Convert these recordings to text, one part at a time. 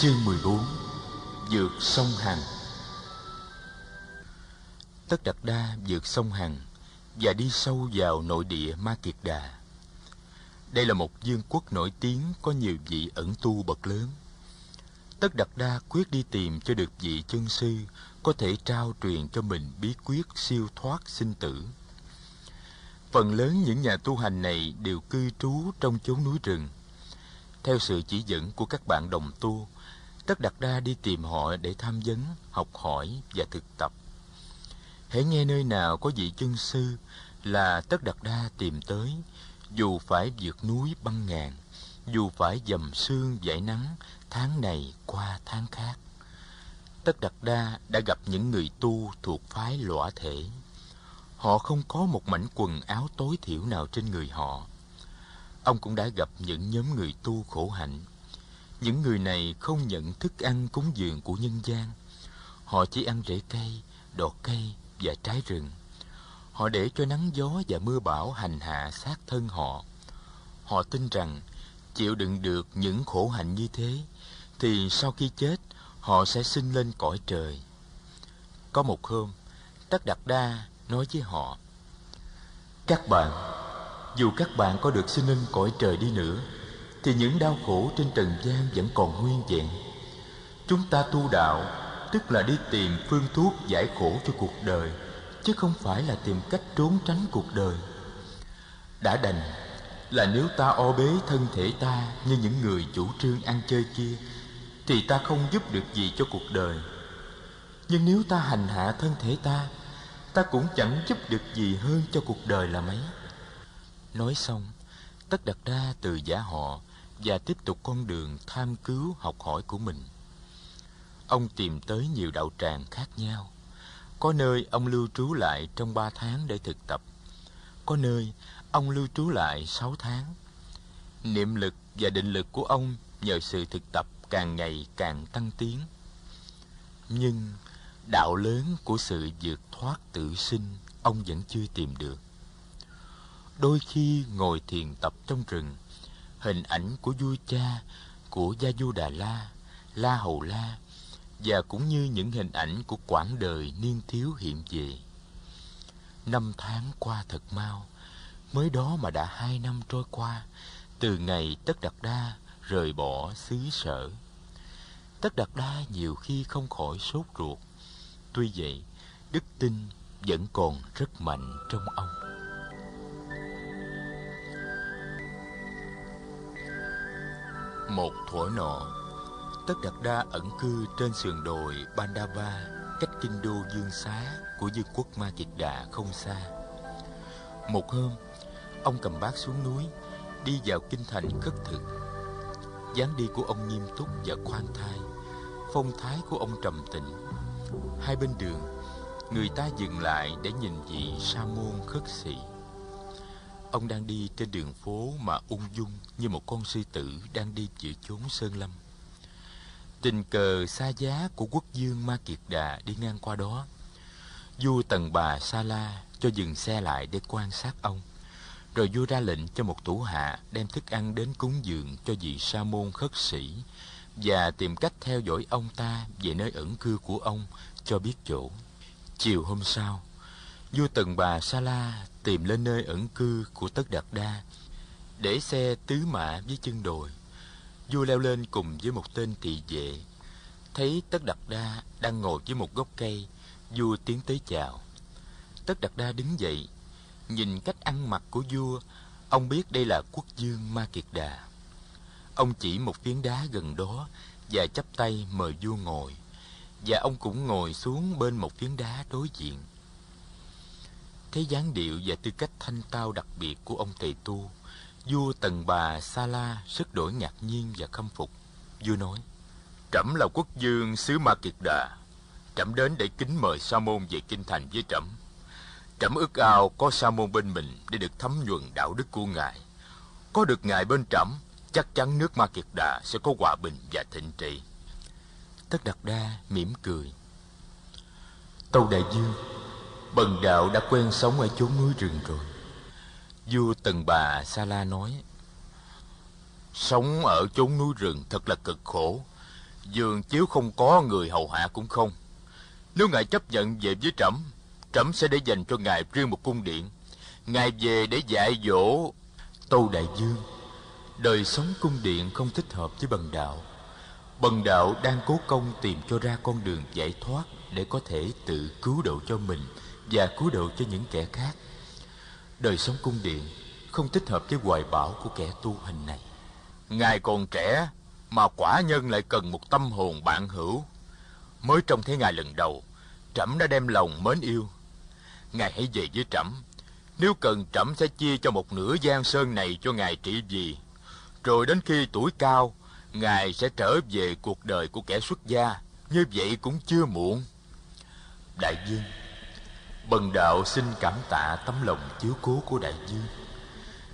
Chương 14 Vượt sông Hằng Tất Đạt Đa vượt sông Hằng và đi sâu vào nội địa Ma Kiệt Đà. Đây là một vương quốc nổi tiếng có nhiều vị ẩn tu bậc lớn. Tất Đạt Đa quyết đi tìm cho được vị chân sư có thể trao truyền cho mình bí quyết siêu thoát sinh tử. Phần lớn những nhà tu hành này đều cư trú trong chốn núi rừng. Theo sự chỉ dẫn của các bạn đồng tu, Tất đặt Đa đi tìm họ để tham vấn, học hỏi và thực tập. Hãy nghe nơi nào có vị chân sư là Tất đặt Đa tìm tới, dù phải vượt núi băng ngàn, dù phải dầm sương dải nắng tháng này qua tháng khác. Tất Đạt Đa đã gặp những người tu thuộc phái lõa thể. Họ không có một mảnh quần áo tối thiểu nào trên người họ. Ông cũng đã gặp những nhóm người tu khổ hạnh những người này không nhận thức ăn cúng dường của nhân gian. Họ chỉ ăn rễ cây, đọt cây và trái rừng. Họ để cho nắng gió và mưa bão hành hạ sát thân họ. Họ tin rằng chịu đựng được những khổ hạnh như thế thì sau khi chết họ sẽ sinh lên cõi trời. Có một hôm, Tất Đạt Đa nói với họ: Các bạn, dù các bạn có được sinh lên cõi trời đi nữa thì những đau khổ trên trần gian vẫn còn nguyên vẹn. Chúng ta tu đạo, tức là đi tìm phương thuốc giải khổ cho cuộc đời, chứ không phải là tìm cách trốn tránh cuộc đời. Đã đành là nếu ta o bế thân thể ta như những người chủ trương ăn chơi kia, thì ta không giúp được gì cho cuộc đời. Nhưng nếu ta hành hạ thân thể ta ta cũng chẳng giúp được gì hơn cho cuộc đời là mấy. Nói xong, tất đặt ra từ giả họ và tiếp tục con đường tham cứu học hỏi của mình. Ông tìm tới nhiều đạo tràng khác nhau. Có nơi ông lưu trú lại trong ba tháng để thực tập. Có nơi ông lưu trú lại sáu tháng. Niệm lực và định lực của ông nhờ sự thực tập càng ngày càng tăng tiến. Nhưng đạo lớn của sự vượt thoát tự sinh ông vẫn chưa tìm được. Đôi khi ngồi thiền tập trong rừng hình ảnh của vua cha, của gia du đà la la hầu la, và cũng như những hình ảnh của quãng đời niên thiếu hiện về. Năm tháng qua thật mau, mới đó mà đã hai năm trôi qua, từ ngày tất đạt đa rời bỏ xứ sở. Tất đạt đa nhiều khi không khỏi sốt ruột. Tuy vậy, đức tin vẫn còn rất mạnh trong ông. Một thuở nọ, Tất Đạt Đa ẩn cư trên sườn đồi Bandava, cách kinh đô Dương Xá của vương quốc Ma Kiệt Đà không xa. Một hôm, ông cầm bát xuống núi, đi vào kinh thành cất thực. dáng đi của ông nghiêm túc và khoan thai, phong thái của ông trầm tĩnh. Hai bên đường, người ta dừng lại để nhìn vị sa môn khất sĩ. Ông đang đi trên đường phố mà ung dung như một con sư tử đang đi giữa chốn sơn lâm. Tình cờ xa giá của quốc dương Ma Kiệt Đà đi ngang qua đó. Vua Tần Bà Sa La cho dừng xe lại để quan sát ông. Rồi vua ra lệnh cho một thủ hạ đem thức ăn đến cúng dường cho vị sa môn khất sĩ và tìm cách theo dõi ông ta về nơi ẩn cư của ông cho biết chỗ. Chiều hôm sau, vua Tần Bà Sa La tìm lên nơi ẩn cư của Tất Đạt Đa, để xe tứ mã với chân đồi. Vua leo lên cùng với một tên tỳ vệ, thấy Tất Đạt Đa đang ngồi dưới một gốc cây, vua tiến tới chào. Tất Đạt Đa đứng dậy, nhìn cách ăn mặc của vua, ông biết đây là quốc dương Ma Kiệt Đà. Ông chỉ một phiến đá gần đó và chắp tay mời vua ngồi, và ông cũng ngồi xuống bên một phiến đá đối diện. Thấy dáng điệu và tư cách thanh tao đặc biệt của ông thầy tu, vua Tần Bà Sa La rất đổi ngạc nhiên và khâm phục. Vua nói, Trẫm là quốc dương xứ Ma Kiệt Đà. Trẫm đến để kính mời Sa môn về kinh thành với trẫm. Trẫm ước ao có Sa môn bên mình để được thấm nhuần đạo đức của ngài. Có được ngài bên trẫm, chắc chắn nước Ma Kiệt Đà sẽ có hòa bình và thịnh trị. Tất Đạt Đa mỉm cười. Tâu Đại Dương, Bần đạo đã quen sống ở chốn núi rừng rồi. Vua Tần Bà Sa La nói, Sống ở chốn núi rừng thật là cực khổ. Giường chiếu không có người hầu hạ cũng không. Nếu ngài chấp nhận về với trẫm trẫm sẽ để dành cho ngài riêng một cung điện. Ngài về để dạy dỗ tâu đại dương. Đời sống cung điện không thích hợp với bần đạo. Bần đạo đang cố công tìm cho ra con đường giải thoát để có thể tự cứu độ cho mình và cứu độ cho những kẻ khác. Đời sống cung điện không thích hợp với hoài bão của kẻ tu hành này. Ngài còn trẻ mà quả nhân lại cần một tâm hồn bạn hữu. Mới trông thấy ngài lần đầu, trẫm đã đem lòng mến yêu. Ngài hãy về với trẫm. Nếu cần, trẫm sẽ chia cho một nửa gian sơn này cho ngài trị vì. Rồi đến khi tuổi cao, ngài sẽ trở về cuộc đời của kẻ xuất gia. Như vậy cũng chưa muộn. Đại dương bần đạo xin cảm tạ tấm lòng chiếu cố của đại dương.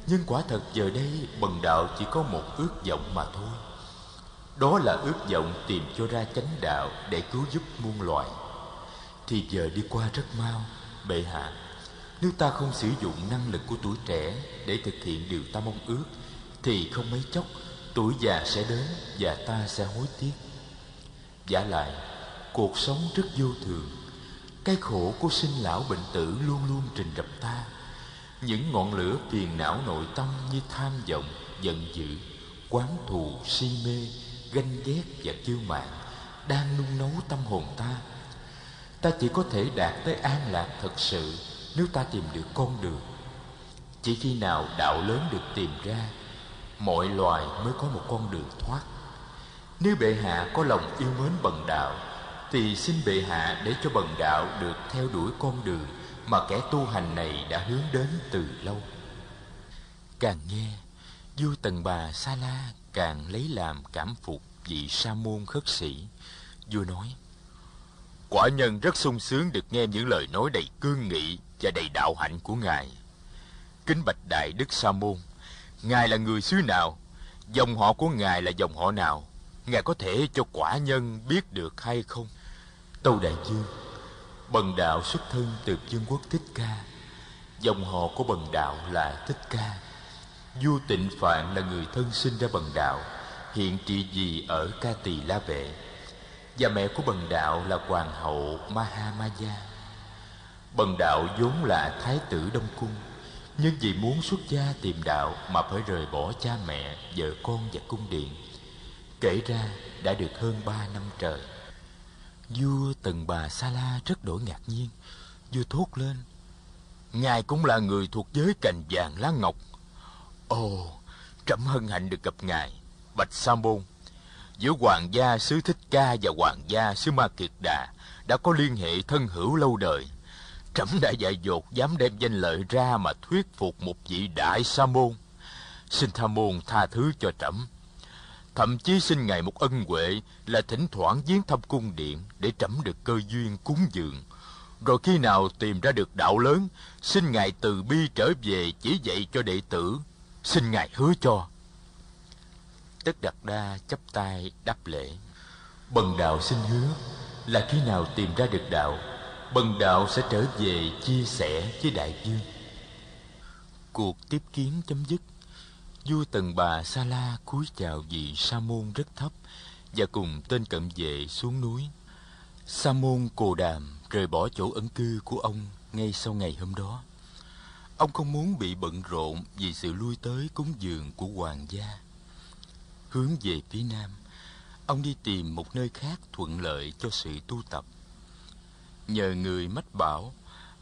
Nhưng quả thật giờ đây, bần đạo chỉ có một ước vọng mà thôi. Đó là ước vọng tìm cho ra chánh đạo để cứu giúp muôn loài. Thì giờ đi qua rất mau, bệ hạ. Nếu ta không sử dụng năng lực của tuổi trẻ để thực hiện điều ta mong ước, thì không mấy chốc, tuổi già sẽ đến và ta sẽ hối tiếc. Giả lại, cuộc sống rất vô thường cái khổ của sinh lão bệnh tử luôn luôn trình gặp ta. Những ngọn lửa phiền não nội tâm như tham vọng, giận dữ, quán thù, si mê, ganh ghét và kiêu mạn đang nung nấu tâm hồn ta. Ta chỉ có thể đạt tới an lạc thật sự nếu ta tìm được con đường. Chỉ khi nào đạo lớn được tìm ra, mọi loài mới có một con đường thoát. Nếu bệ hạ có lòng yêu mến bần đạo thì xin bệ hạ để cho bần đạo được theo đuổi con đường mà kẻ tu hành này đã hướng đến từ lâu. Càng nghe, vua tần bà sa la càng lấy làm cảm phục vị sa môn khất sĩ. Vua nói, quả nhân rất sung sướng được nghe những lời nói đầy cương nghị và đầy đạo hạnh của ngài. Kính bạch đại đức sa môn, ngài là người xứ nào? Dòng họ của ngài là dòng họ nào? Ngài có thể cho quả nhân biết được hay không? Tâu đại dương bần đạo xuất thân từ vương quốc thích ca. Dòng họ của bần đạo là thích ca. Vua tịnh phạn là người thân sinh ra bần đạo, hiện trị vì ở ca tỳ la vệ. Và mẹ của bần đạo là hoàng hậu mahamaya. Bần đạo vốn là thái tử đông cung, nhưng vì muốn xuất gia tìm đạo mà phải rời bỏ cha mẹ, vợ con và cung điện kể ra đã được hơn ba năm trời, vua tần bà sa la rất đổi ngạc nhiên, vua thốt lên, ngài cũng là người thuộc giới cành vàng lá ngọc. Ồ, trẫm hân hạnh được gặp ngài, bạch sa môn. Giữa hoàng gia xứ thích ca và hoàng gia xứ ma kiệt đà đã có liên hệ thân hữu lâu đời. Trẫm đã dạy dột dám đem danh lợi ra mà thuyết phục một vị đại sa môn. Xin tha môn tha thứ cho trẫm thậm chí xin ngài một ân huệ là thỉnh thoảng viếng thăm cung điện để trẫm được cơ duyên cúng dường. Rồi khi nào tìm ra được đạo lớn, xin ngài từ bi trở về chỉ dạy cho đệ tử. Xin ngài hứa cho. Tất đặt đa chắp tay đáp lễ. Bần đạo xin hứa là khi nào tìm ra được đạo, bần đạo sẽ trở về chia sẻ với đại dương. Cuộc tiếp kiến chấm dứt vua tần bà sa la cúi chào vị sa môn rất thấp và cùng tên cận vệ xuống núi. Sa môn cồ đàm rời bỏ chỗ ẩn cư của ông ngay sau ngày hôm đó. Ông không muốn bị bận rộn vì sự lui tới cúng dường của hoàng gia. Hướng về phía nam, ông đi tìm một nơi khác thuận lợi cho sự tu tập. Nhờ người mách bảo,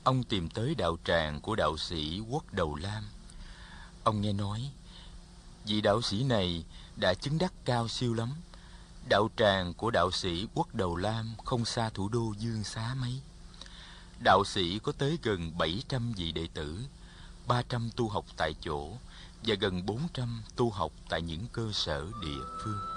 ông tìm tới đạo tràng của đạo sĩ quốc đầu lam. Ông nghe nói vị đạo sĩ này đã chứng đắc cao siêu lắm. Đạo tràng của đạo sĩ quốc đầu lam không xa thủ đô dương xá mấy. Đạo sĩ có tới gần 700 vị đệ tử 300 tu học tại chỗ và gần 400 tu học tại những cơ sở địa phương.